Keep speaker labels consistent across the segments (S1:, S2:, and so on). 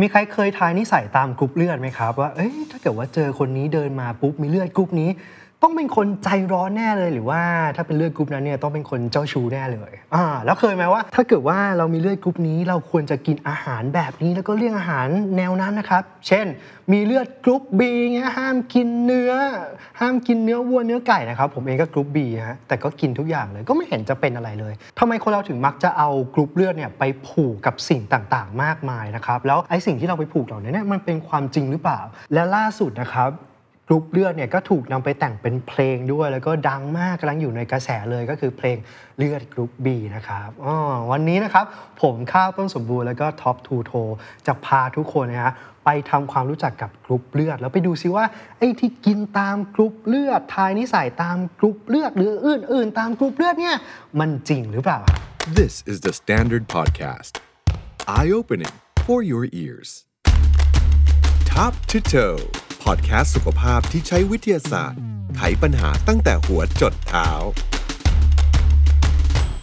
S1: มีใครเคยทายนิสัยตามกรุ๊ปเลือดไหมครับว่าเอ้ยถ้าเกิดว่าเจอคนนี้เดินมาปุ๊บมีเลือดกรุ๊ปนี้ ต้องเป็นคนใจร้อนแน่เลยหรือว่าถ้าเป็นเลือดกรุ๊ปนั้นเนี่ยต้องเป็นคนเจ้าชู้แน่เลยอ่าแล้วเคยไหมว่า ถ้าเกิดว่าเรามีเลือดกรุ๊ปนี้เราควรจะกินอาหารแบบนี้แล้วก็เลี่ยงอาหารแนวนั้นนะครับ เช่น มีเลือดกรุ๊ปบีเงี้ยห้ามกินเนื้อ ห้ามกินเนื้อวัวเนื้อไก่นะครับ ผมเองก็กรุ๊ปบีฮะแต่ก็กินทุกอย่างเลยก็ไม่เห็นจะเป็นอะไรเลยทำไมคนเราถึงมักจะเอากรุ๊ปเลือดเนี่ยไปผูกกับสิ่งต่างๆ มากมายนะครับแล้วไอ้สิ่งที่เราไปผูกเหล่านี้เนี่ยมันเป็นความจริงหรือเปล่า และล่าสุดนะครับ กรุ๊ปเลือดเนี่ยก็ถูกนำไปแต่งเป็นเพลงด้วย แล้วก็ดังมากกำลังอยู่ในกระแสเลยก็คือเพลงเลือดกรุ๊ป B นะครับอ๋อวันนี้นะครับผมข้าวต้นสมบูรณ์แล้วก็ Top to Toe จะพาทุกคนนะฮะไปทำความรู้จักกับกรุ๊ปเลือด แล้วไปดูซิว่าไอ้ที่กินตามกรุ๊ปเลือด ทายนิสัยตามกรุ๊ปเลือดหรืออื่น ๆ ตามกรุ๊ปเลือดเนี่ยมันจริงหรือเปล่า
S2: This is the Standard Podcast. Eye opening for your ears. Top to toe podcast สุขภาพที่ใช้วิทยาศาสตร์ ไขปัญหาตั้งแต่หัวจดเท้า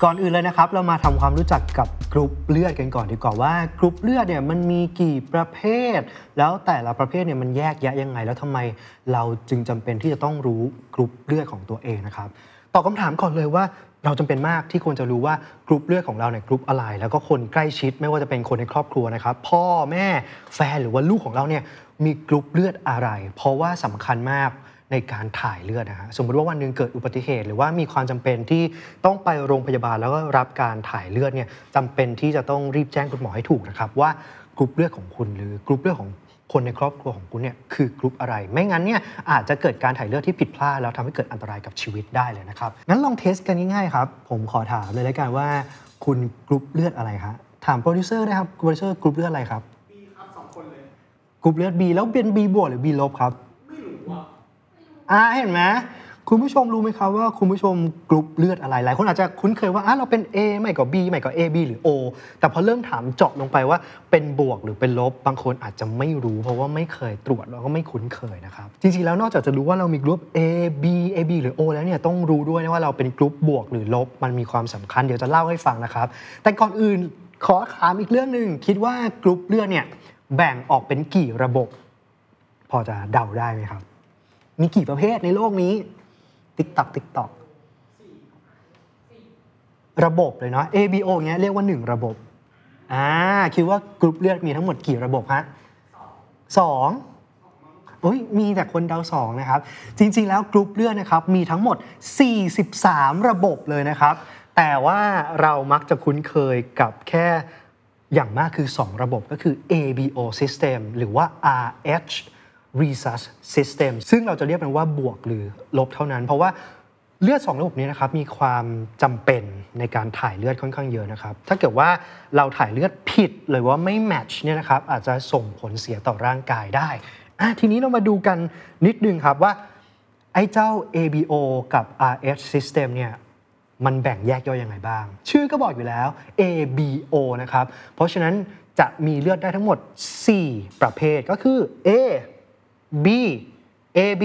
S1: ก่อนอื่นเลยนะครับ เรามาทำความรู้จักกับกรุ๊ปเลือดกันก่อนดีกว่าว่ากรุ๊ปเลือดเนี่ยมันมีกี่ประเภท แล้วแต่ละประเภทเนี่ยมันแยกแยะยังไง แล้วทำไมเราจึงจำเป็นที่จะต้องรู้กรุ๊ปเลือดของตัวเองนะครับตอบคำถามก่อนเลยว่าเราจำเป็นมากที่ควรจะรู้ว่ากรุ๊ปเลือดของเราเนี่ยกรุ๊ปอะไร แล้วก็คนใกล้ชิดไม่ว่าจะเป็นคนในครอบครัวนะครับ พ่อแม่แฟนหรือว่าลูกของเราเนี่ย มีกรุ๊ปเลือดอะไร เพราะว่าสำคัญมากในการถ่ายเลือดนะฮะสมมติว่าวันหนึ่งเกิดอุบัติเหตุ หรือว่ามีความจำเป็นที่ต้องไปโรงพยาบาลแล้วก็รับการถ่ายเลือดเนี่ยจำเป็นที่จะต้องรีบแจ้งคุณหมอให้ถูกนะครับ ว่ากรุ๊ปเลือดของคุณ หรือกรุ๊ปเลือดของคนในครอบครัวของคุณเนี่ยคือกรุ๊ปอะไร ไม่งั้นเนี่ยอาจจะเกิดการถ่ายเลือดที่ผิดพลาดแล้วทำให้เกิดอันตรายกับชีวิตได้เลยนะครับงั้นลอง test กันง่ายๆครับผมขอถามเลยแล้วกันว่า คุณกรุ๊ปเลือดอะไรขอถามโปรดิวเซอร์นะครับโปรดิวเซอร์กรุ๊ปเลือดอะไรครับ กรุ๊ปเลือด B แล้วเป็น B บวกหรือ B ลบครับ
S3: ไม่รู้ว่า
S1: อ่าเห็นไหมคุณผู้ชมรู้ไหมครับว่าคุณผู้ชมกรุ๊ปเลือดอะไรหลายคนอาจจะคุ้นเคยว่าอะเราเป็น A ไม่ก็ B ไม่ก็ A B หรือ O แต่พอเริ่มถามเจาะลงไปว่าเป็นบวกหรือเป็นลบ บางคนอาจจะไม่รู้ เพราะว่าไม่เคยตรวจแล้วก็ไม่คุ้นเคยนะครับจริงๆแล้วนอกจากจะรู้ว่าเรามีกรุ๊ป A B A B หรือ O แล้วเนี่ยต้องรู้ด้วยนะว่าเราเป็นกรุ๊ปบวกหรือลบ มันมีความสำคัญเดี๋ยวจะเล่าให้ฟังนะครับ แต่ก่อนอื่นขอถามอีกเรื่องหนึ่งคิดว่ากรุ๊ปเลือดเนี่ย แบ่งออกเป็นกี่ระบบ พอจะเดาได้ไหมครับ มีกี่ประเภทในโลกนี้ ติ๊กตักติ๊กตอกระบบเลยเนาะ ABO เงี้ยเรียกว่า 1 ระบบอ่าคิดว่ากรุ๊ปเลือดมีทั้งหมดกี่ระบบฮะสองโอ้ยมีแต่คนเดาสองนะครับ จริงๆแล้วกรุ๊ปเลือดนะครับมีทั้งหมด 43 ระบบเลยนะครับ แต่ว่าเรามักจะคุ้นเคยกับแค่ อย่างมากคือ 2 ระบบก็คือ ABO system หรือว่า Rh rhesus system ซึ่งเราจะเรียกมันว่าบวกหรือลบเท่านั้น เพราะว่าเลือด 2 ระบบนี้นะครับมีความจำเป็นในการถ่ายเลือดค่อนข้างเยอะนะครับ ถ้าเกิดว่าเราถ่ายเลือดผิดหรือว่าไม่แมทช์เนี่ยนะครับอาจจะส่งผลเสียต่อร่างกายได้ ทีนี้เรามาดูกันนิดนึงครับว่าไอ้เจ้า ABO กับ RH system เนี่ย มันแบ่งแยกย่อยยังไงบ้าง ชื่อก็บอกอยู่แล้ว ABO นะครับ เพราะฉะนั้นจะมีเลือดได้ทั้งหมด 4 ประเภทก็คือ A B AB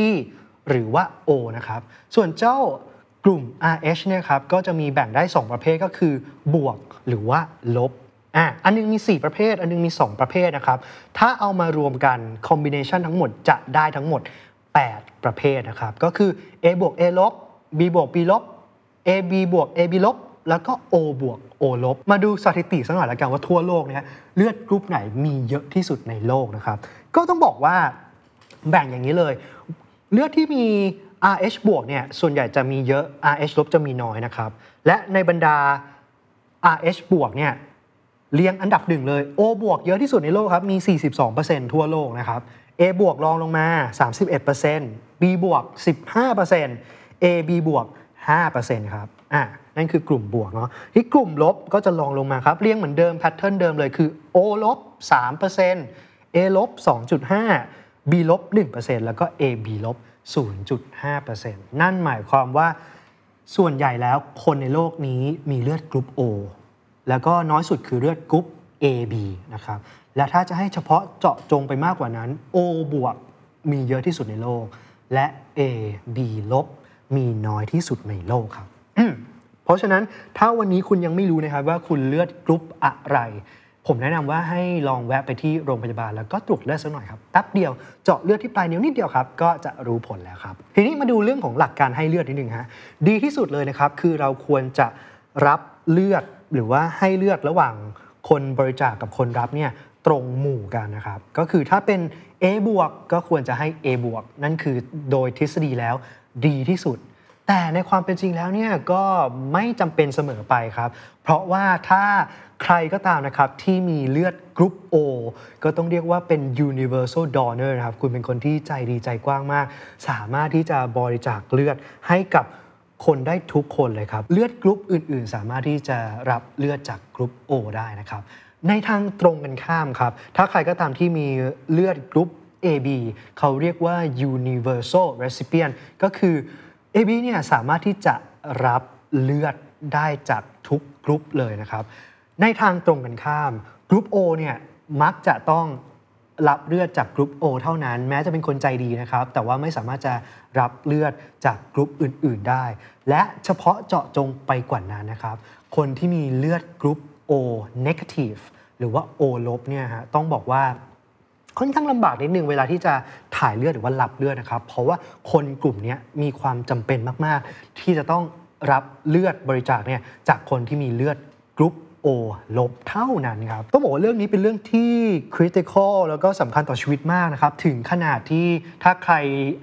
S1: หรือว่า O นะครับ ส่วนเจ้ากลุ่ม RH เนี่ยครับก็จะมีแบ่งได้ 2 ประเภทก็คือบวกหรือว่าลบอะอันนึงมี 4 ประเภท อันนึงมี 2 ประเภทนะครับ ถ้าเอามารวมกันคอมบิเนชันทั้งหมดจะได้ทั้งหมด 8 ประเภทนะครับ ก็คือ A บวก A ลบ B บวก B ลบ AB บวก AB ลบแล้วก็ O บวก O ลบ มาดูสถิติสักหน่อยแล้วกันว่าทั่วโลกเนี่ยเลือดกรุ๊ปไหนมีเยอะที่สุดในโลกนะครับ ก็ต้องบอกว่าแบ่งอย่างนี้เลย เลือดที่มี RH บวกเนี่ยส่วนใหญ่จะมีเยอะ RH ลบจะมีน้อยนะครับ และในบรรดา RH บวกเนี่ยเรียงอันดับหนึ่งเลย O บวกเยอะที่สุดในโลกครับ มี 42%ทั่วโลกนะครับ A บวกรองลงมา 31% B บวก 15% AB บวก 5%ครับอะนั่นคือกลุ่มบวกเนาะที่กลุ่มลบก็จะรองลงมาครับ เรียงเหมือนเดิม pattern เดิมเลยคือ O ลบ3% A ลบ2.5 B ลบ1%แล้วก็ AB ลบ0.5%นั่นหมายความว่าส่วนใหญ่แล้วคนในโลกนี้มีเลือดกรุ๊ป O แล้วก็น้อยสุดคือเลือดกรุ๊ป AB นะครับ และถ้าจะให้เฉพาะเจาะจงไปมากกว่านั้น O บวกมีเยอะที่สุดในโลก และ A B ลบ มีน้อยที่สุดในโลกครับอืมเพราะฉะนั้นถ้าวันนี้คุณยังไม่รู้นะครับว่าคุณเลือดกรุ๊ปอะไร ผมแนะนำว่าให้ลองแวะไปที่โรงพยาบาลแล้วก็ตรวจเลือดสักหน่อยครับแป๊บเดียวเจาะเลือดที่ปลายนิ้วนิดเดียวครับ ก็จะรู้ผลแล้วครับ ทีนี้มาดูเรื่องของหลักการให้เลือดนิดนึงฮะดีที่สุดเลยนะครับ คือเราควรจะรับเลือดหรือว่าให้เลือดระหว่างคนบริจาคกับคนรับเนี่ยตรงหมู่กันนะครับ ก็คือถ้าเป็น A บวกก็ควรจะให้ A บวกนั่นคือโดยทฤษฎีแล้ว ดีที่สุด แต่ในความเป็นจริงแล้วเนี่ยก็ไม่จำเป็นเสมอไปครับ เพราะว่าถ้าใครก็ตามนะครับที่มีเลือดกรุ๊ป O ก็ต้องเรียกว่าเป็น universal donor นะครับ คุณเป็นคนที่ใจดีใจกว้างมาก สามารถที่จะบริจาคเลือดให้กับคนได้ทุกคนเลยครับ เลือดกรุ๊ปอื่น ๆ สามารถที่จะรับเลือดจากกรุ๊ป O ได้นะครับ ในทางตรงกันข้ามครับ ถ้าใครก็ตามที่มีเลือดกรุ๊ป AB เขาเรียกว่า universal recipient ก็คือ AB เนี่ยสามารถที่จะรับเลือดได้จากทุกกรุ๊ปเลยนะครับ ในทางตรงกันข้ามกรุ๊ป O เนี่ยมักจะต้องรับเลือดจากกรุ๊ป O เท่านั้น แม้จะเป็นคนใจดีนะครับ แต่ว่าไม่สามารถจะรับเลือดจากกรุ๊ปอื่น ๆได้ และเฉพาะเจาะจงไปกว่านั้นนะครับ คนที่มีเลือดกรุ๊ป O negative หรือว่า O ลบเนี่ยฮะต้องบอกว่า ค่อนข้างลำบากนิดนึงเวลาที่จะถ่ายเลือดหรือว่ารับเลือดนะครับ เพราะว่าคนกลุ่มนี้มีความจำเป็นมาก ๆ ที่จะต้องรับเลือดบริจาคเนี่ยจากคนที่มีเลือดกรุ๊ป O ลบเท่านั้นครับต้องบอกว่าเรื่องนี้เป็นเรื่องที่ critical แล้วก็สำคัญต่อชีวิตมากนะครับ ถึงขนาดที่ถ้าใคร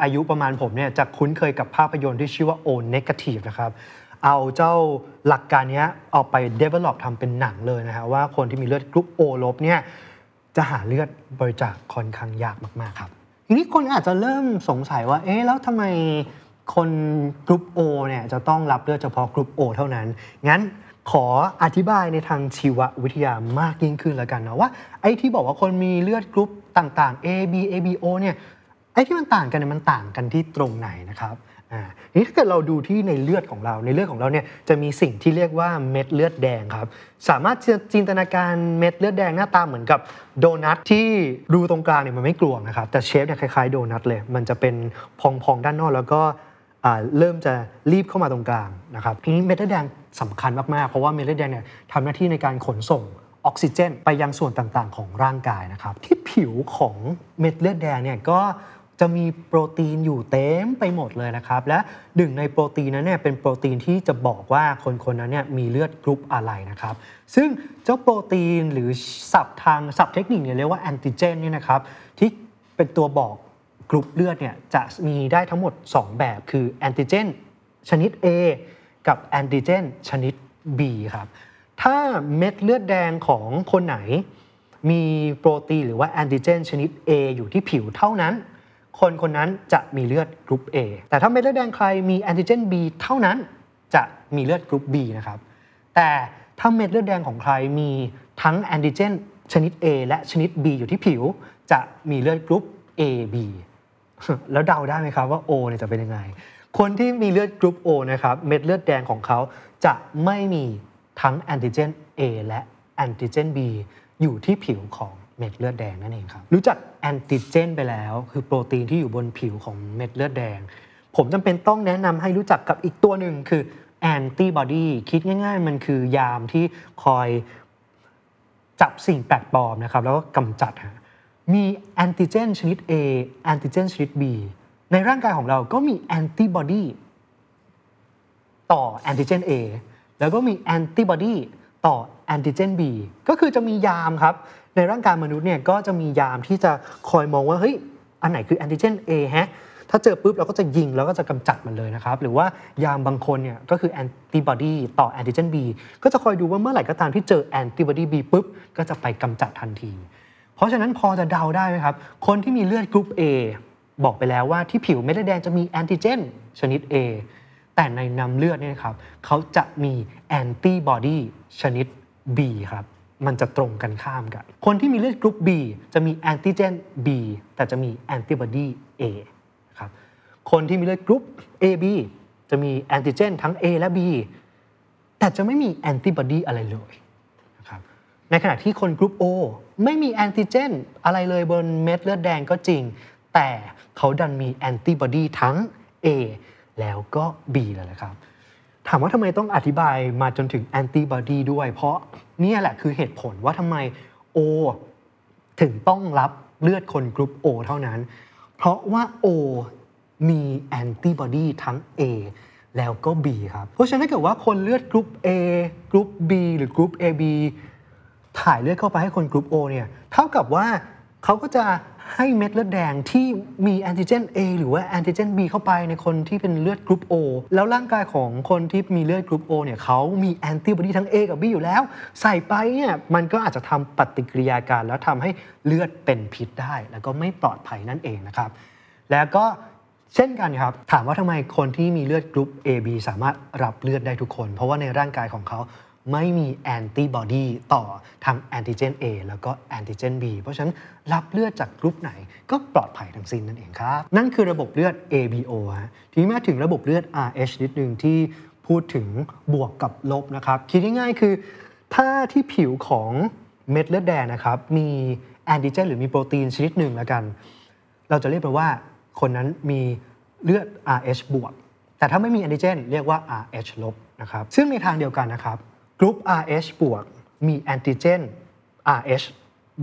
S1: อายุประมาณผมเนี่ยจะคุ้นเคยกับภาพยนตร์ที่ชื่อว่า O negative นะครับเอาเจ้าหลักการเนี้ยเอาไป develop ทำเป็นหนังเลยนะฮะว่าคนที่มีเลือดกรุ๊ป O ลบเนี่ย จะหาเลือดบริจาคค่อนข้างยากมาก ๆ ครับ ทีนี้คนอาจจะเริ่มสงสัยว่า เอ๊ะ แล้วทำไมคนกรุ๊ป O เนี่ยจะต้องรับเลือดเฉพาะกรุ๊ป O เท่านั้น งั้นขออธิบายในทางชีววิทยามากยิ่งขึ้นแล้วกันนะว่าไอ้ที่บอกว่าคนมีเลือดกรุ๊ปต่างๆ A B A B O เนี่ยไอ้ที่มันต่างกันเนี่ยมันต่างกันที่ตรงไหนนะครับ อ่าทีนี้ถ้าเกิดเราดูที่ในเลือดของเราในเลือดของเราเนี่ยจะมีสิ่งที่เรียกว่าเม็ดเลือดแดงครับ สามารถจินตนาการเม็ดเลือดแดงหน้าตาเหมือนกับโดนัทที่รูตรงกลางเนี่ยมันไม่กลวงนะครับ แต่เชฟเนี่ยคล้ายๆโดนัทเลย มันจะเป็นพองๆด้านนอกแล้วก็เริ่มจะรีบเข้ามาตรงกลางนะครับทีนี้เม็ดเลือดแดงสำคัญมากๆ เพราะว่าเม็ดเลือดแดงเนี่ยทำหน้าที่ในการขนส่งออกซิเจน ไปยังส่วนต่างๆ ของร่างกายนะครับที่ผิวของเม็ดเลือดแดงเนี่ยก็ จะมีโปรตีนอยู่เต็มไปหมดเลยนะครับ และหนึ่งในโปรตีนนั้นเนี่ยเป็นโปรตีนที่จะบอกว่าคนคนนั้นเนี่ยมีเลือดกรุ๊ปอะไรนะครับ ซึ่งเจ้าโปรตีนหรือศัพท์ทางศัพท์เทคนิคเนี่ยเรียกว่าแอนติเจนเนี่ยนะครับที่เป็นตัวบอกกรุ๊ปเลือดเนี่ยจะมีได้ทั้งหมด 2 แบบคือแอนติเจนชนิด A กับแอนติเจนชนิด B ครับ ถ้าเม็ดเลือดแดงของคนไหน มีโปรตีนหรือว่าแอนติเจนชนิด A อยู่ที่ผิวเท่านั้น คนคนนั้นจะมีเลือดกรุ๊ป A แต่ถ้าเม็ดเลือดแดงใครมีแอนติเจน B เท่านั้นจะมีเลือดกรุ๊ป B นะครับ แต่ถ้าเม็ดเลือดแดงของใครมีทั้งแอนติเจนชนิด A และชนิด B อยู่ที่ผิว จะมีเลือดกรุ๊ป AB แล้วเดาได้ไหมครับว่า O เนี่ยจะเป็นยังไง คนที่มีเลือดกรุ๊ป O นะครับเม็ดเลือดแดงของเขาจะไม่มีทั้งแอนติเจน A และแอนติเจน B อยู่ที่ผิวของ เม็ดเลือดแดงนั่นเองครับรู้จักแอนติเจนไปแล้วคือโปรตีนที่อยู่บนผิวของเม็ดเลือดแดง ผมจำเป็นต้องแนะนำให้รู้จักกับอีกตัวหนึ่งคือแอนติบอดีคิดง่าย ๆ มันคือยามที่คอยจับสิ่งแปลกปลอมนะครับแล้วก็กำจัดฮะมีแอนติเจนชนิด A แอนติเจนชนิด B ในร่างกายของเราก็มีแอนติบอดีต่อแอนติเจน A แล้วก็มีแอนติบอดีต่อแอนติเจน B ก็คือจะมียามครับ ในร่างกายมนุษย์เนี่ยก็จะมียามที่จะคอยมองว่าเฮ้ยอันไหนคือแอนติเจน A ฮะถ้าเจอปุ๊บเราก็จะยิงแล้วก็จะกำจัดมันเลยนะครับ หรือว่ายามบางคนเนี่ยก็คือแอนติบอดีต่อแอนติเจน B ก็จะคอยดูว่าเมื่อไหร่ก็ตามที่เจอแอนติบอดี B ปุ๊บก็จะไปกำจัดทันที เพราะฉะนั้นพอจะเดาได้ไหมครับ คนที่มีเลือดกรุ๊ป A บอกไปแล้วว่าที่ผิวเม็ดเลือดแดงจะมีแอนติเจนชนิด A แต่ในน้ำเลือดเนี่ยครับเขาจะมีแอนติบอดีชนิด B ครับ มันจะตรงกันข้ามกัน คนที่มีเลือดกรุ๊ป B จะมีแอนติเจน B แต่จะมีแอนติบอดี A ครับคนที่มีเลือดกรุ๊ป AB จะมีแอนติเจนทั้ง A และ B แต่จะไม่มีแอนติบอดีอะไรเลยนะครับในขณะที่คนกรุ๊ป O ไม่มีแอนติเจนอะไรเลยบนเม็ดเลือดแดงก็จริง แต่เขาดันมีแอนติบอดีทั้ง A แล้วก็ B เลยนะครับ ถามว่าทำไมต้องอธิบายมาจนถึงแอนติบอดีด้วย เพราะนี่แหละคือเหตุผลว่าทำไม O ถึงต้องรับเลือดคนกรุ๊ป O เท่านั้น เพราะว่า O มีแอนติบอดีทั้ง A แล้วก็ B ครับ เพราะฉะนั้นถ้าเกิดว่าคนเลือดกรุ๊ป A กรุ๊ป B หรือกรุ๊ป AB ถ่ายเลือดเข้าไปให้คนกรุ๊ป O เนี่ย เท่ากับว่า เขาก็จะให้เม็ดเลือดแดงที่มีแอนติเจน A หรือว่าแอนติเจน B เข้าไปในคนที่เป็นเลือดกรุ๊ป O แล้วร่างกายของคนที่มีเลือดกรุ๊ป O เนี่ยเขามีแอนติบอดีทั้ง A กับ B อยู่แล้ว ใส่ไปเนี่ยมันก็อาจจะทำปฏิกิริยากัน แล้วทำให้เลือดเป็นพิษได้ แล้วก็ไม่ปลอดภัยนั่นเองนะครับ แล้วก็เช่นกันครับ ถามว่าทำไมคนที่มีเลือดกรุ๊ป AB สามารถรับเลือดได้ทุกคน เพราะว่าในร่างกายของเขา ไม่มีแอนติบอดีต่อทั้งแอนติเจน A แล้วก็แอนติเจน B เพราะฉะนั้นรับเลือดจากกรุ๊ปไหนก็ปลอดภัยทั้งสิ้นนั่นเองครับ นั่นคือระบบเลือด ABO ฮะทีนี้มาถึงระบบเลือด RH นิดนึงที่พูดถึงบวกกับลบนะครับ คิดง่ายๆคือถ้าที่ผิวของเม็ดเลือดแดงนะครับ มีแอนติเจน หรือมีโปรตีนชนิดหนึ่งแล้วกัน เราจะเรียกไปว่าคนนั้นมีเลือด RH บวกแต่ถ้าไม่มีแอนติเจนเรียกว่า RH ลบนะครับซึ่งในทางเดียวกันนะครับ กรุ๊ป RH บวกมีแอนติเจน RH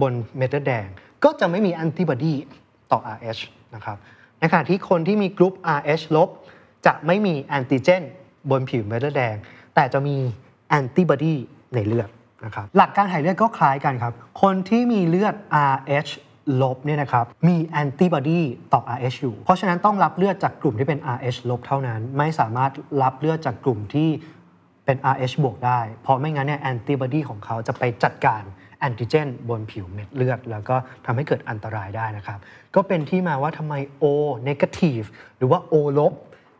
S1: บนเม็ดเลือดแดง ก็จะไม่มีแอนติบอดีต่อ RH นะครับในขณะที่คนที่มีกรุ๊ป RH ลบ จะไม่มีแอนติเจนบนผิวเม็ดเลือดแดง แต่จะมีแอนติบอดีในเลือดนะครับหลักการถ่ายเลือดก็คล้ายกันครับ คนที่มีเลือด RH ลบเนี่ยนะครับมีแอนติบอดีต่อ RH อยู่ เพราะฉะนั้นต้องรับเลือดจากกลุ่มที่เป็น RH ลบเท่านั้น ไม่สามารถรับเลือดจากกลุ่มที่ เป็น RH บวกได้ เพราะไม่งั้นเนี่ยแอนติบอดีของเขาจะไปจัดการแอนติเจนบนผิวเม็ดเลือด แล้วก็ทำให้เกิดอันตรายได้นะครับ ก็เป็นที่มาว่าทำไม O negative หรือว่า O ลบ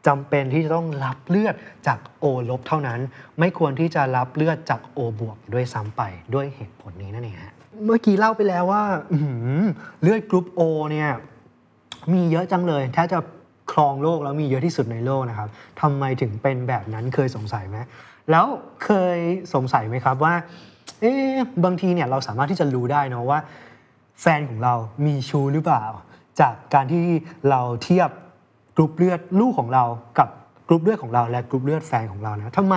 S1: จำเป็นที่จะต้องรับเลือดจาก O ลบเท่านั้น ไม่ควรที่จะรับเลือดจาก O บวกด้วยซ้ำไปด้วยเหตุผลนี้นั่นเองฮะเมื่อกี้เล่าไปแล้วว่าเลือดกรุ๊ป O เนี่ยมีเยอะจังเลยถ้าจะครองโลกแล้วมีเยอะที่สุดในโลกนะครับทำไมถึงเป็นแบบนั้นเคยสงสัยไหม แล้วเคยสงสัยไหมครับว่า เอ๊ะบางทีเนี่ยเราสามารถที่จะรู้ได้นะว่า แฟนของเรามีชูหรือเปล่า จากการที่เราเทียบกรุ๊ปเลือดลูกของเรากับกรุ๊ปเลือดของเราและกรุ๊ปเลือดแฟนของเรานะทำไม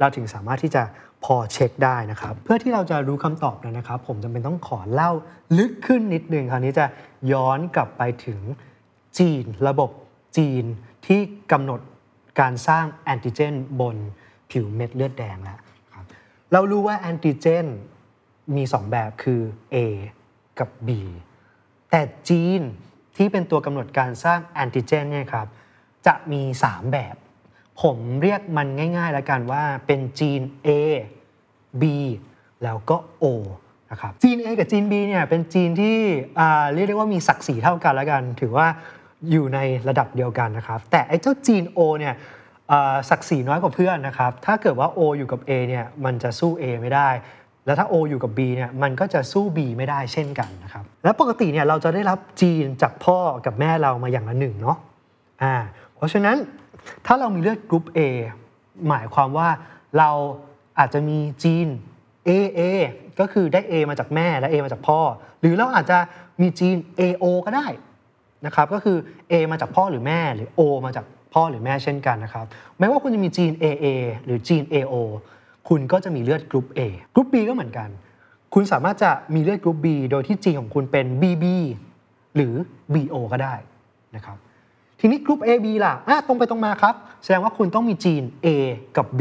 S1: เราถึงสามารถที่จะพอเช็คได้นะครับ เพื่อที่เราจะรู้คำตอบนั้นนะครับ ผมจำเป็นต้องขอเล่าลึกขึ้นนิดนึงคราวนี้จะย้อนกลับไปถึงจีน ระบบจีนที่กำหนดการสร้างแอนติเจนบน ผิวเม็ดเลือดแดงแล้วครับเรารู้ว่าแอนติเจนมี 2 แบบคือ A กับ B แต่จีนที่เป็นตัวกำหนดการสร้างแอนติเจนเนี่ยครับจะมี 3 แบบ ผมเรียกมันง่ายๆ แล้วกันว่าเป็นจีน A B แล้วก็ O นะครับจีน A กับจีน B เนี่ยเป็นจีนที่เรียกได้ว่ามีศักดิ์ศรีเท่ากันแล้วกัน ถือว่าอยู่ในระดับเดียวกันนะครับ แต่ไอ้เจ้าจีน O เนี่ย ศักดิ์ศรีน้อยกว่าเพื่อนนะครับ ถ้าเกิดว่า O อยู่กับ A เนี่ยมันจะสู้ A ไม่ได้ แล้วถ้า O อยู่กับ B เนี่ยมันก็จะสู้ B ไม่ได้เช่นกันนะครับ และปกติเนี่ยเราจะได้รับจีนจากพ่อกับแม่เรามาอย่างละหนึ่งเนาะอ่าเพราะฉะนั้นถ้าเรามีเลือดกรุ๊ป A หมายความว่าเราอาจจะมีจีน AA ก็คือได้ A มาจากแม่และ A มาจากพ่อ หรือเราอาจจะมีจีน AO ก็ได้นะครับก็คือ A มาจากพ่อหรือแม่หรือ O มาจาก พ่อหรือแม่เช่นกันนะครับไม่ว่าคุณจะมีจีน AA หรือจีน AO คุณก็จะมีเลือดกรุ๊ป A กรุ๊ป B ก็เหมือนกัน คุณสามารถจะมีเลือดกรุ๊ป B โดยที่จีนของคุณเป็น BB หรือ BO ก็ได้นะครับทีนี้กรุ๊ป AB ล่ะอะตรงไปตรงมาครับ แสดงว่าคุณต้องมีจีน A กับ B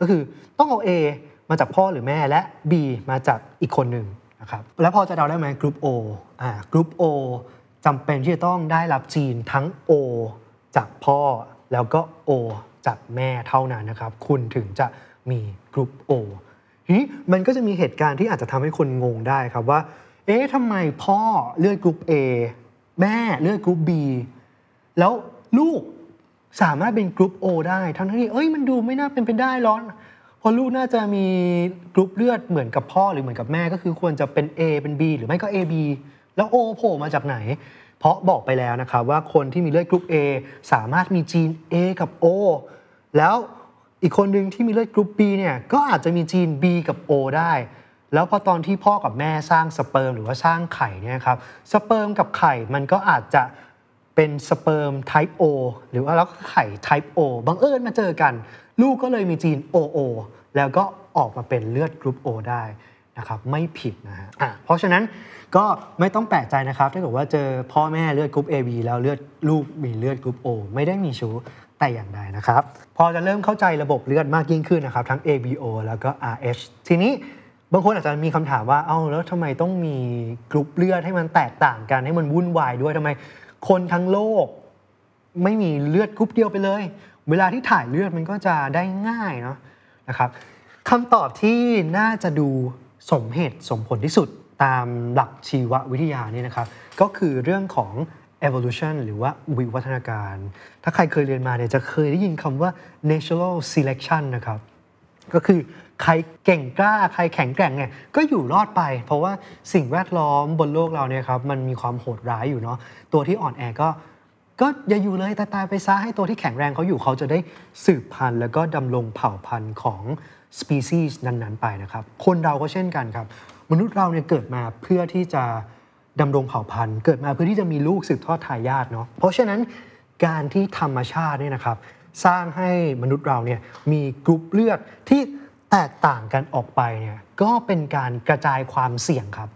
S1: ก็คือต้องเอา A มาจากพ่อหรือแม่และ B มาจากอีกคนหนึ่งนะครับแล้วพอจะเดาได้ไหมกรุ๊ป O อ่ากรุ๊ป O จำเป็นที่จะต้องได้รับจีนทั้ง O จากพ่อแล้วก็ O จากแม่เท่านั้นนะครับ คุณถึงจะมีกรุ๊ป O ทีนี้มันก็จะมีเหตุการณ์ที่อาจจะทำให้คนงงได้ครับว่า เอ๊ะทำไมพ่อเลือดกรุ๊ป A แม่เลือดกรุ๊ป B แล้วลูกสามารถเป็นกรุ๊ป O ได้ทั้งที่เอ้ยมันดูไม่น่าเป็นไปได้เนาะเพราะลูกน่าจะมีกรุ๊ปเลือดเหมือนกับพ่อหรือเหมือนกับแม่ก็คือควรจะเป็น A เป็น B หรือไม่ก็ AB แล้ว O โผล่มาจากไหน เพราะบอกไปแล้วนะครับว่าคนที่มีเลือดกรุ๊ป A สามารถมี gene A กับ O แล้วอีกคนหนึ่งที่มีเลือดกรุ๊ป B เนี่ยก็อาจจะมี gene B กับ O ได้ แล้วพอตอนที่พ่อกับแม่สร้างสเปิร์มหรือว่าสร้างไข่เนี่ยครับสเปิร์มกับไข่มันก็อาจจะเป็นสเปิร์ม type O หรือว่าแล้วไข่ type O บังเอิญมาเจอกัน ลูกก็เลยมี gene OO แล้วก็ออกมาเป็นเลือดกรุ๊ป O ได้ นะครับไม่ผิดนะฮะเพราะฉะนั้นก็ไม่ต้องแปลกใจนะครับถ้าเกิดว่าเจอพ่อแม่เลือดกรุ๊ป AB แล้วเลือดลูกมีเลือดกรุ๊ป O ไม่ได้มีชู้แต่อย่างใดนะครับ พอจะเริ่มเข้าใจระบบเลือดมากยิ่งขึ้นนะครับ ทั้ง ABO แล้วก็ RH ทีนี้บางคนอาจจะมีคำถามว่าเอ้าแล้วทำไมต้องมีกรุ๊ปเลือดให้มันแตกต่างกันให้มันวุ่นวายด้วยทำไม คนทั้งโลก ไม่มีเลือดกรุ๊ปเดียวไปเลย เวลาที่ถ่ายเลือดมันก็จะได้ง่ายเนาะนะครับคำตอบที่น่าจะดู สมเหตุสมผลที่สุดตามหลักชีววิทยานี่นะครับก็คือเรื่องของ evolution หรือว่าวิวัฒนาการ ถ้าใครเคยเรียนมาเนี่ยจะเคยได้ยินคำว่า natural selection นะครับก็คือใครเก่งกล้าใครแข็งแกร่งเนี่ยก็อยู่รอดไป เพราะว่าสิ่งแวดล้อมบนโลกเราเนี่ยครับมันมีความโหดร้ายอยู่เนาะตัวที่อ่อนแอก็ก็อย่าอยู่เลยตายตายไปซะให้ตัวที่แข็งแรงเขาอยู่เขาจะได้สืบพันธุ์ แล้วก็ดำรงเผ่าพันธุ์ของ สปีชีส์นั้นๆ ไปนะครับ คนเราก็เช่นกันครับ มนุษย์เราเนี่ยเกิดมาเพื่อที่จะดำรงเผ่าพันธุ์ เกิดมาเพื่อที่จะมีลูกสืบทอดทายาทเนาะเพราะฉะนั้นการที่ธรรมชาติเนี่ยนะครับ สร้างให้มนุษย์เราเนี่ยมีกรุ๊ปเลือดที่แตกต่างกันออกไปเนี่ยก็เป็นการกระจายความเสี่ยงครับ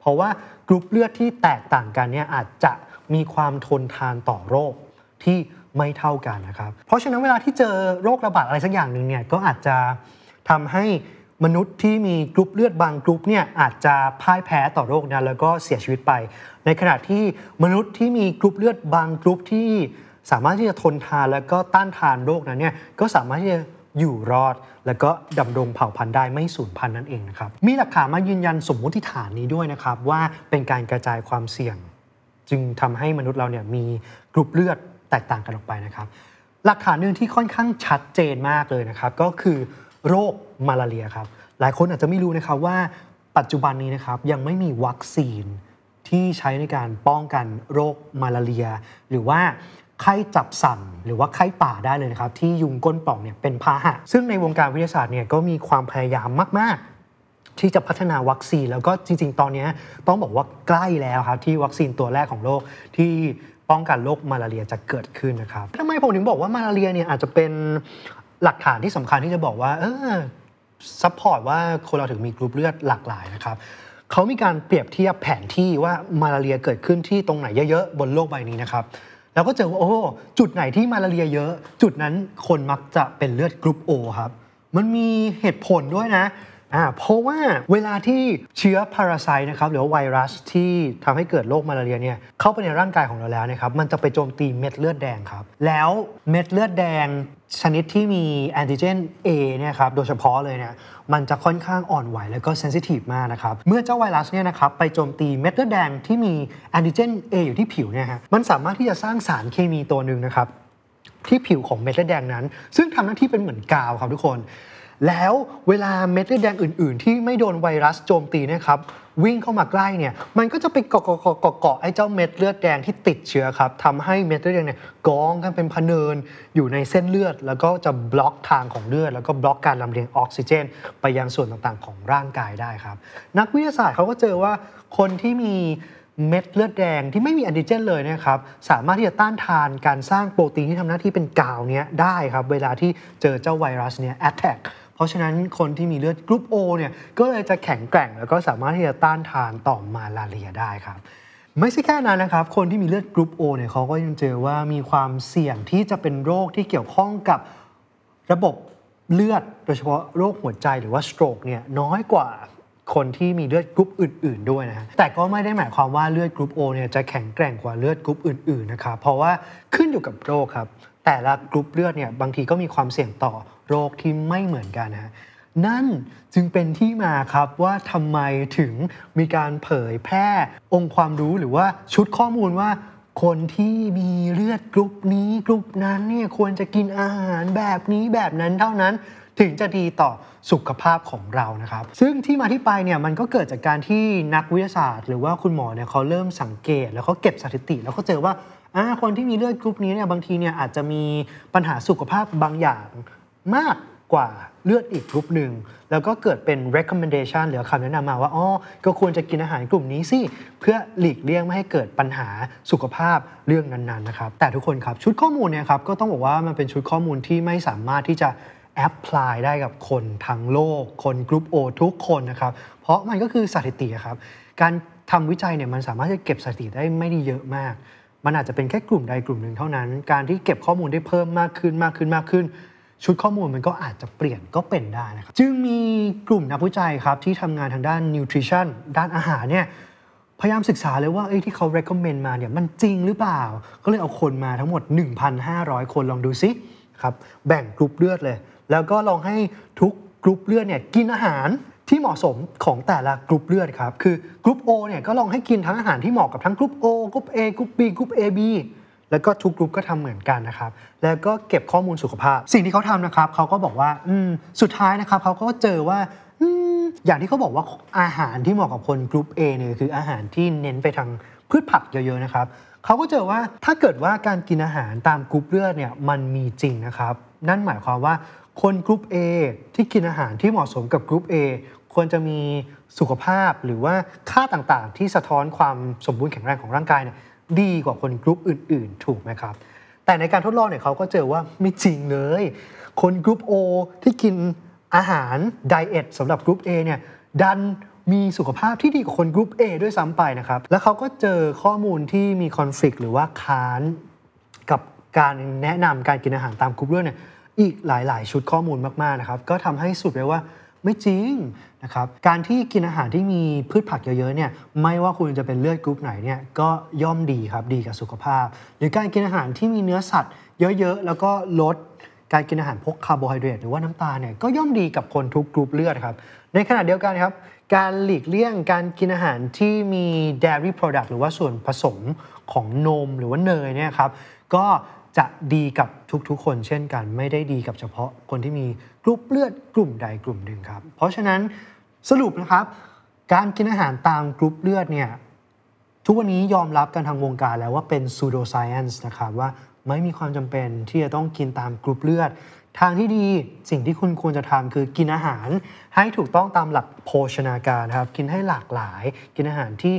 S1: เพราะว่ากรุ๊ปเลือดที่แตกต่างกันเนี่ยอาจจะมีความทนทานต่อโรคที่ไม่เท่ากันนะครับ เพราะฉะนั้นเวลาที่เจอโรคระบาดอะไรสักอย่างหนึ่งเนี่ยก็อาจจะ ทำให้มนุษย์ที่มีกรุ๊ปเลือดบางกรุ๊ปเนี่ยอาจจะพ่ายแพ้ต่อโรคนั้นแล้วก็เสียชีวิตไป ในขณะที่มนุษย์ที่มีกรุ๊ปเลือดบางกรุ๊ปที่สามารถที่จะทนทานแล้วก็ต้านทานโรคนั้นเนี่ยก็สามารถที่จะอยู่รอด แล้วก็ดำรงเผ่าพันธุ์ได้ไม่สูญพันธุ์นั่นเองนะครับมีหลักฐานมายืนยันสมมติฐานนี้ด้วยนะครับว่าเป็นการกระจายความเสี่ยง จึงทำให้มนุษย์เราเนี่ยมีกรุ๊ปเลือดแตกต่างกันออกไปนะครับ หลักฐานหนึ่งที่ค่อนข้างชัดเจนมากเลยนะครับ ก็คือ โรคมาลาเรียครับ หลายคนอาจจะไม่รู้นะครับว่าปัจจุบันนี้นะครับยังไม่มีวัคซีนที่ใช้ในการป้องกันโรคมาลาเรีย หรือว่าไข้จับสั่นหรือว่าไข้ป่าได้เลยนะครับ ที่ยุงก้นป่องเนี่ยเป็นพาหะ ซึ่งในวงการวิทยาศาสตร์เนี่ยก็มีความพยายามมาก ๆ ที่จะพัฒนาวัคซีน แล้วก็จริง ๆ ตอนนี้ต้องบอกว่าใกล้แล้วครับที่วัคซีนตัวแรกของโลกที่ป้องกันโรคมาลาเรียจะเกิดขึ้นนะครับทำไมผมถึงบอกว่ามาลาเรียเนี่ยอาจจะเป็น หลักฐานที่สำคัญที่จะบอกว่าเออ support ว่าคนเราถึงมีกรุ๊ปเลือดหลากหลายนะครับเขามีการเปรียบเทียบแผนที่ว่ามาลาเรียเกิดขึ้นที่ตรงไหนเยอะๆบนโลกใบนี้นะครับแล้วก็เจอว่าโอ้จุดไหนที่มาลาเรียเยอะ จุดนั้นคนมักจะเป็นเลือดกรุ๊ปโอครับ มันมีเหตุผลด้วยนะ อ่าเพราะว่าเวลาที่เชื้อ parasite นะครับหรือว่าไวรัสที่ทำให้เกิดโรคมาลาเรียเนี่ยเข้าไปในร่างกายของเราแล้วนะครับมันจะไปโจมตีเม็ดเลือดแดงครับ แล้วเม็ดเลือดแดงชนิดที่มีแอนติเจน A เนี่ยครับโดยเฉพาะเลยเนี่ยมันจะค่อนข้างอ่อนไหวแล้วก็ sensitive มากนะครับ เมื่อเจ้าไวรัสเนี่ยนะครับไปโจมตีเม็ดเลือดแดงที่มีแอนติเจน A อยู่ที่ผิวเนี่ยฮะมันสามารถที่จะสร้างสารเคมีตัวหนึ่งนะครับที่ผิวของเม็ดเลือดแดงนั้น ซึ่งทำหน้าที่เป็นเหมือนกาวครับทุกคน แล้วเวลาเม็ดเลือดแดงอื่น ๆ ที่ไม่โดนไวรัสโจมตีนะครับวิ่งเข้ามาใกล้เนี่ยมันก็จะไปเกาะเกาะเกาะเกาะไอ้เจ้าเม็ดเลือดแดงที่ติดเชื้อครับทำให้เม็ดเลือดแดงเนี่ยกองกันเป็นพเนินอยู่ในเส้นเลือด แล้วก็จะบล็อกทางของเลือด แล้วก็บล็อกการลำเลียงออกซิเจน ไปยังส่วนต่างๆ ของร่างกายได้ครับ นักวิทยาศาสตร์เขาก็เจอว่าคนที่มีเม็ดเลือดแดงที่ไม่มีแอนติเจนเลยนะครับสามารถที่จะต้านทานการสร้างโปรตีนที่ทำหน้าที่เป็นกาวเนี้ยได้ครับ เวลาที่เจอเจ้าไวรัสเนี้ย attack เพ ราะฉะนั้นคนที่มีเลือดกรุ๊ป O เนี่ยก็เลยจะแข็งแกร่ง แล้วก็สามารถที่จะต้านทานต่อมาลาเรียได้ครับไม่ใช่แค่นั้นนะครับ คนที่มีเลือดกรุ๊ป O เนี่ยเขาก็ยังเจอว่ามีความเสี่ยงที่จะเป็นโรคที่เกี่ยวข้องกับระบบเลือด โดยเฉพาะโรคหัวใจหรือว่า stroke เนี่ยน้อยกว่าคนที่มีเลือดกรุ๊ปอื่น ๆ ด้วยนะฮะแต่ก็ไม่ได้หมายความว่าเลือดกรุ๊ป O เนี่ยจะแข็งแกร่งกว่าเลือดกรุ๊ปอื่น ๆ นะครับ เพราะว่าขึ้นอยู่กับโรคครับ แต่ละกรุ๊ปเลือดเนี่ยบางทีก็มีความเสี่ยงต่อ โรคที่ไม่เหมือนกันนะฮะนั่นจึงเป็นที่มาครับว่าทำไมถึงมีการเผยแพร่องค์ความรู้หรือว่าชุดข้อมูลว่าคนที่มีเลือดกรุ๊ปนี้กรุ๊ปนั้นเนี่ยควรจะกินอาหารแบบนี้แบบนั้นเท่านั้น ถึงจะดีต่อสุขภาพของเรานะครับ ซึ่งที่มาที่ไปเนี่ยมันก็เกิดจากการที่นักวิทยาศาสตร์ หรือว่าคุณหมอเนี่ยเขาเริ่มสังเกต แล้วเขาเก็บสถิติ แล้วเขาเจอว่าอ่าคนที่มีเลือดกรุ๊ปนี้เนี่ยบางทีเนี่ยอาจจะมีปัญหาสุขภาพบางอย่าง มากกว่าเลือดอีกกรุ๊ปหนึ่ง แล้วก็เกิดเป็น recommendation หรือคำแนะนำมาว่าอ๋อก็ควรจะกินอาหารกลุ่มนี้สิ เพื่อหลีกเลี่ยงไม่ให้เกิดปัญหาสุขภาพเรื่องนั้นๆนะครับ แต่ทุกคนครับ ชุดข้อมูลเนี่ยครับก็ต้องบอกว่ามันเป็นชุดข้อมูลที่ไม่สามารถที่จะแอพพลายได้กับคนทั้งโลก คนกรุ๊ป O ทุกคนนะครับ เพราะมันก็คือสถิติครับ การทำวิจัยเนี่ยมันสามารถจะเก็บสถิติได้ไม่ได้เยอะมาก มันอาจจะเป็นแค่กลุ่มใดกลุ่มหนึ่งเท่านั้น การที่เก็บข้อมูลได้เพิ่มมากขึ้นมากขึ้นมากขึ้น ชุดข้อมูลมันก็อาจจะเปลี่ยนก็เป็นได้นะครับ จึงมีกลุ่มนักวิจัยครับที่ทำงานทางด้าน nutrition ด้านอาหารเนี่ยพยายามศึกษาเลยว่าเอ้ที่เขา recommend มาเนี่ยมันจริงหรือเปล่า ก็เลยเอาคนมาทั้งหมด 1,500 คนลองดูซิครับแบ่งกรุ๊ปเลือดเลย แล้วก็ลองให้ทุกกรุ๊ปเลือดเนี่ยกินอาหารที่เหมาะสมของแต่ละกรุ๊ปเลือดครับคือกรุ๊ป O เนี่ยก็ลองให้กินทั้งอาหารที่เหมาะกับทั้งกรุ๊ป O กรุ๊ป A กรุ๊ป B กรุ๊ป AB แล้วก็ทุกกรุ๊ปก็ทำเหมือนกันนะครับ แล้วก็เก็บข้อมูลสุขภาพ สิ่งที่เขาทำนะครับเขาก็บอกว่าอืมสุดท้ายนะครับเขาก็เจอว่าอย่างที่เขาบอกว่าอาหารที่เหมาะกับคนกรุ๊ป A เนี่ยคืออาหารที่เน้นไปทางพืชผักเยอะๆนะครับเขาก็เจอว่าถ้าเกิดว่าการกินอาหารตามกรุ๊ปเลือดเนี่ยมันมีจริงนะครับ นั่นหมายความว่าคนกรุ๊ป A ที่กินอาหารที่เหมาะสมกับกรุ๊ป A ควรจะมีสุขภาพหรือว่าค่าต่างๆ ที่สะท้อนความสมบูรณ์แข็งแรงของร่างกายเนี่ย ดีกว่าคนกรุ๊ปอื่น ๆ ถูกไหมครับ แต่ในการทดลองเนี่ยเขาก็เจอว่าไม่จริงเลย คนกรุ๊ป O ที่กินอาหาร diet สำหรับกรุ๊ป A เนี่ยดันมีสุขภาพที่ดีกว่าคนกรุ๊ป A ด้วยซ้ำไปนะครับ แล้วเขาก็เจอข้อมูลที่มี conflict หรือว่าค้านกับการแนะนำการกินอาหารตามกรุ๊ปเลือดเนี่ยอีกหลาย ๆ ชุดข้อมูลมาก ๆ นะครับ ก็ทำให้สรุปเลยว่า ไม่จริงนะครับการที่กินอาหารที่มีพืชผักเยอะๆเนี่ยไม่ว่าคุณจะเป็นเลือดกรุ๊ปไหนเนี่ยก็ย่อมดีครับดีกับสุขภาพ หรือการกินอาหารที่มีเนื้อสัตว์เยอะๆ แล้วก็ลดการกินอาหารพวกคาร์โบไฮเดรตหรือว่าน้ำตาลเนี่ยก็ย่อมดีกับคนทุกกรุ๊ปเลือดครับในขณะเดียวกันครับการหลีกเลี่ยงการกินอาหารที่มี dairy product หรือว่าส่วนผสมของนมหรือว่าเนยเนี่ยครับก็ จะดีกับทุกๆ คนเช่นกันไม่ได้ดีกับเฉพาะคนที่มีกรุ๊ปเลือดกลุ่มใดกลุ่มหนึ่งครับ เพราะฉะนั้นสรุปนะครับ การกินอาหารตามกรุ๊ปเลือดเนี่ยทุกวันนี้ยอมรับกันทางวงการแล้วว่าเป็น pseudo science นะครับว่าไม่มีความจำเป็นที่จะต้องกินตามกรุ๊ปเลือด ทางที่ดีสิ่งที่คุณควรจะทำคือกินอาหารให้ถูกต้องตามหลักโภชนาการครับ กินให้หลากหลาย กินอาหารที่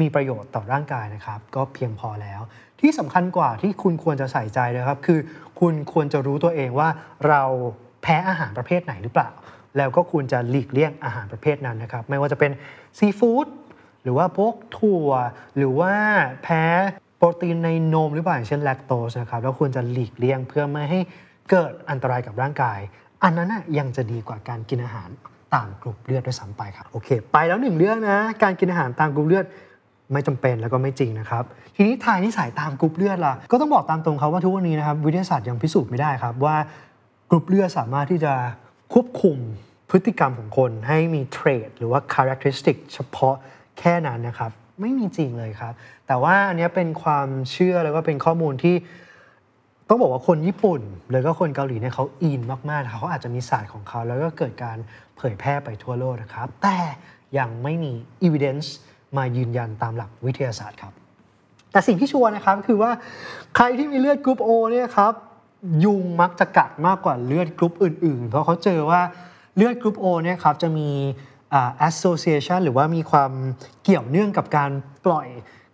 S1: มีประโยชน์ต่อร่างกายนะครับ ก็เพียงพอแล้ว ที่สำคัญกว่าที่คุณควรจะใส่ใจเลยครับ คือคุณควรจะรู้ตัวเองว่าเราแพ้อาหารประเภทไหนหรือเปล่า แล้วก็ควรจะหลีกเลี่ยงอาหารประเภทนั้นนะครับ ไม่ว่าจะเป็นซีฟู้ดหรือว่าพวกถั่ว หรือว่าแพ้โปรตีนในนมหรือเปล่าอย่างเช่นแลคโตสนะครับแล้วควรจะหลีกเลี่ยงเพื่อไม่ให้เกิดอันตรายกับร่างกาย อันนั้นนะยังจะดีกว่าการกินอาหารตามกรุ๊ปเลือดด้วยซ้ำไปครับโอเค ไปแล้วหนึ่งเรื่องนะ การกินอาหารตามกรุ๊ปเลือด ไม่จำเป็นแล้วก็ไม่จริงนะครับ ทีนี้ทายนิสัยตามกรุ๊ปเลือดล่ะ ก็ต้องบอกตามตรงครับว่าทุกวันนี้นะครับวิทยาศาสตร์ยังพิสูจน์ไม่ได้ครับว่ากรุ๊ปเลือดสามารถที่จะควบคุมพฤติกรรมของคนให้มี trait หรือว่า characteristic เฉพาะแค่นั้นนะครับ ไม่มีจริงเลยครับ แต่ว่าอันนี้เป็นความเชื่อแล้วก็เป็นข้อมูลที่ต้องบอกว่าคนญี่ปุ่น แล้วก็คนเกาหลีเนี่ยเขาอินมากๆนะครับเขาอาจจะมีศาสตร์ของเขา แล้วก็เกิดการเผยแพร่ไปทั่วโลกนะครับ แต่ยังไม่มี evidence มายืนยันตามหลักวิทยาศาสตร์ครับ แต่สิ่งที่ชัวร์นะครับคือว่าใครที่มีเลือดกรุ๊ป O เนี่ยครับยุงมักจะกัดมากกว่าเลือดกรุ๊ปอื่น ๆ เพราะเขาเจอว่าเลือดกรุ๊ป O เนี่ยครับจะมีอ association หรือว่ามีความเกี่ยวเนื่องกับการปล่อย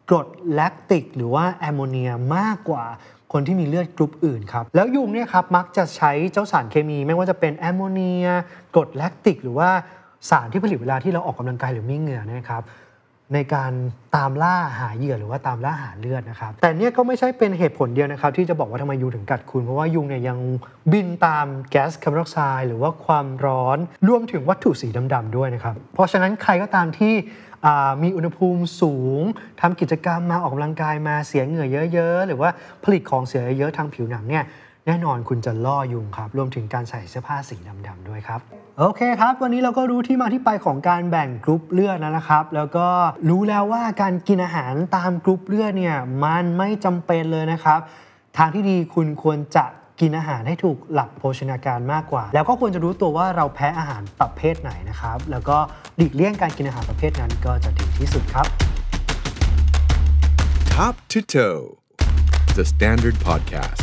S1: กรดแลคติก หรือว่าแอมโมเนียมากกว่าคนที่มีเลือดกรุ๊ปอื่นครับ แล้วยุงเนี่ยครับมักจะใช้เจ้าสารเคมีไม่ว่าจะเป็นแอมโมเนียกรดแลคติก หรือว่าสารที่ผลิตเวลาที่เราออกกำลังกายหรือมีเหงื่อนะครับ ในการตามล่าหาเหยื่อหรือว่าตามล่าหาเลือดนะครับ แต่เนี่ยก็ไม่ใช่เป็นเหตุผลเดียวนะครับ ที่จะบอกว่าทำไมยุงถึงกัดคุณเพราะว่ายุงเนี่ยยังบินตามแก๊สคาร์บอนไดออกไซด์หรือว่าความร้อนรวมถึงวัตถุสีดำๆด้วยนะครับ เพราะฉะนั้นใครก็ตามที่มีอุณหภูมิสูงทำกิจกรรมมาออกกำลังกายมาเสียเหงื่อเยอะ ๆ หรือว่าผลิตของเสียเยอะทางผิวหนังเนี่ย แน่นอนคุณจะล่อยุงครับ รวมถึงการใส่เสื้อผ้าสีดำๆด้วยครับ โอเคครับ วันนี้เราก็รู้ที่มาที่ไปของการแบ่งกรุ๊ปเลือดแล้วนะครับ แล้วก็รู้แล้วว่าการกินอาหารตามกรุ๊ปเลือดเนี่ยมันไม่จำเป็นเลยนะครับ ทางที่ดีคุณควรจะกินอาหารให้ถูกหลักโภชนาการมากกว่า แล้วก็ควรจะรู้ตัวว่าเราแพ้อาหารประเภทไหนนะครับ แล้วก็หลีกเลี่ยงการกินอาหารประเภทนั้นก็จะดีที่สุดครับ
S2: Top to Toe, the Standard Podcast,